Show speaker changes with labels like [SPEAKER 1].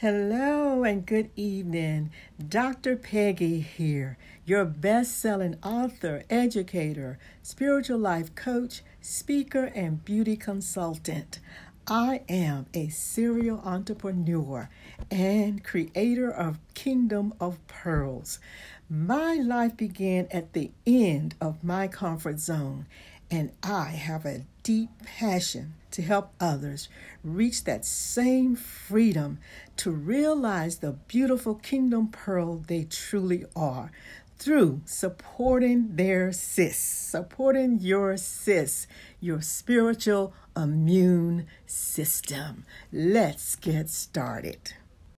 [SPEAKER 1] Hello and good evening. Dr. Peggy here, your best selling author, educator, spiritual life coach, speaker, and beauty consultant. I am a serial entrepreneur and creator of Kingdom of Pearls. My life began at the end of my comfort zone, and I have a deep passion to help others reach that same freedom to realize the beautiful kingdom pearl they truly are through supporting their sis, supporting your sis, your spiritual immune system. Let's get started.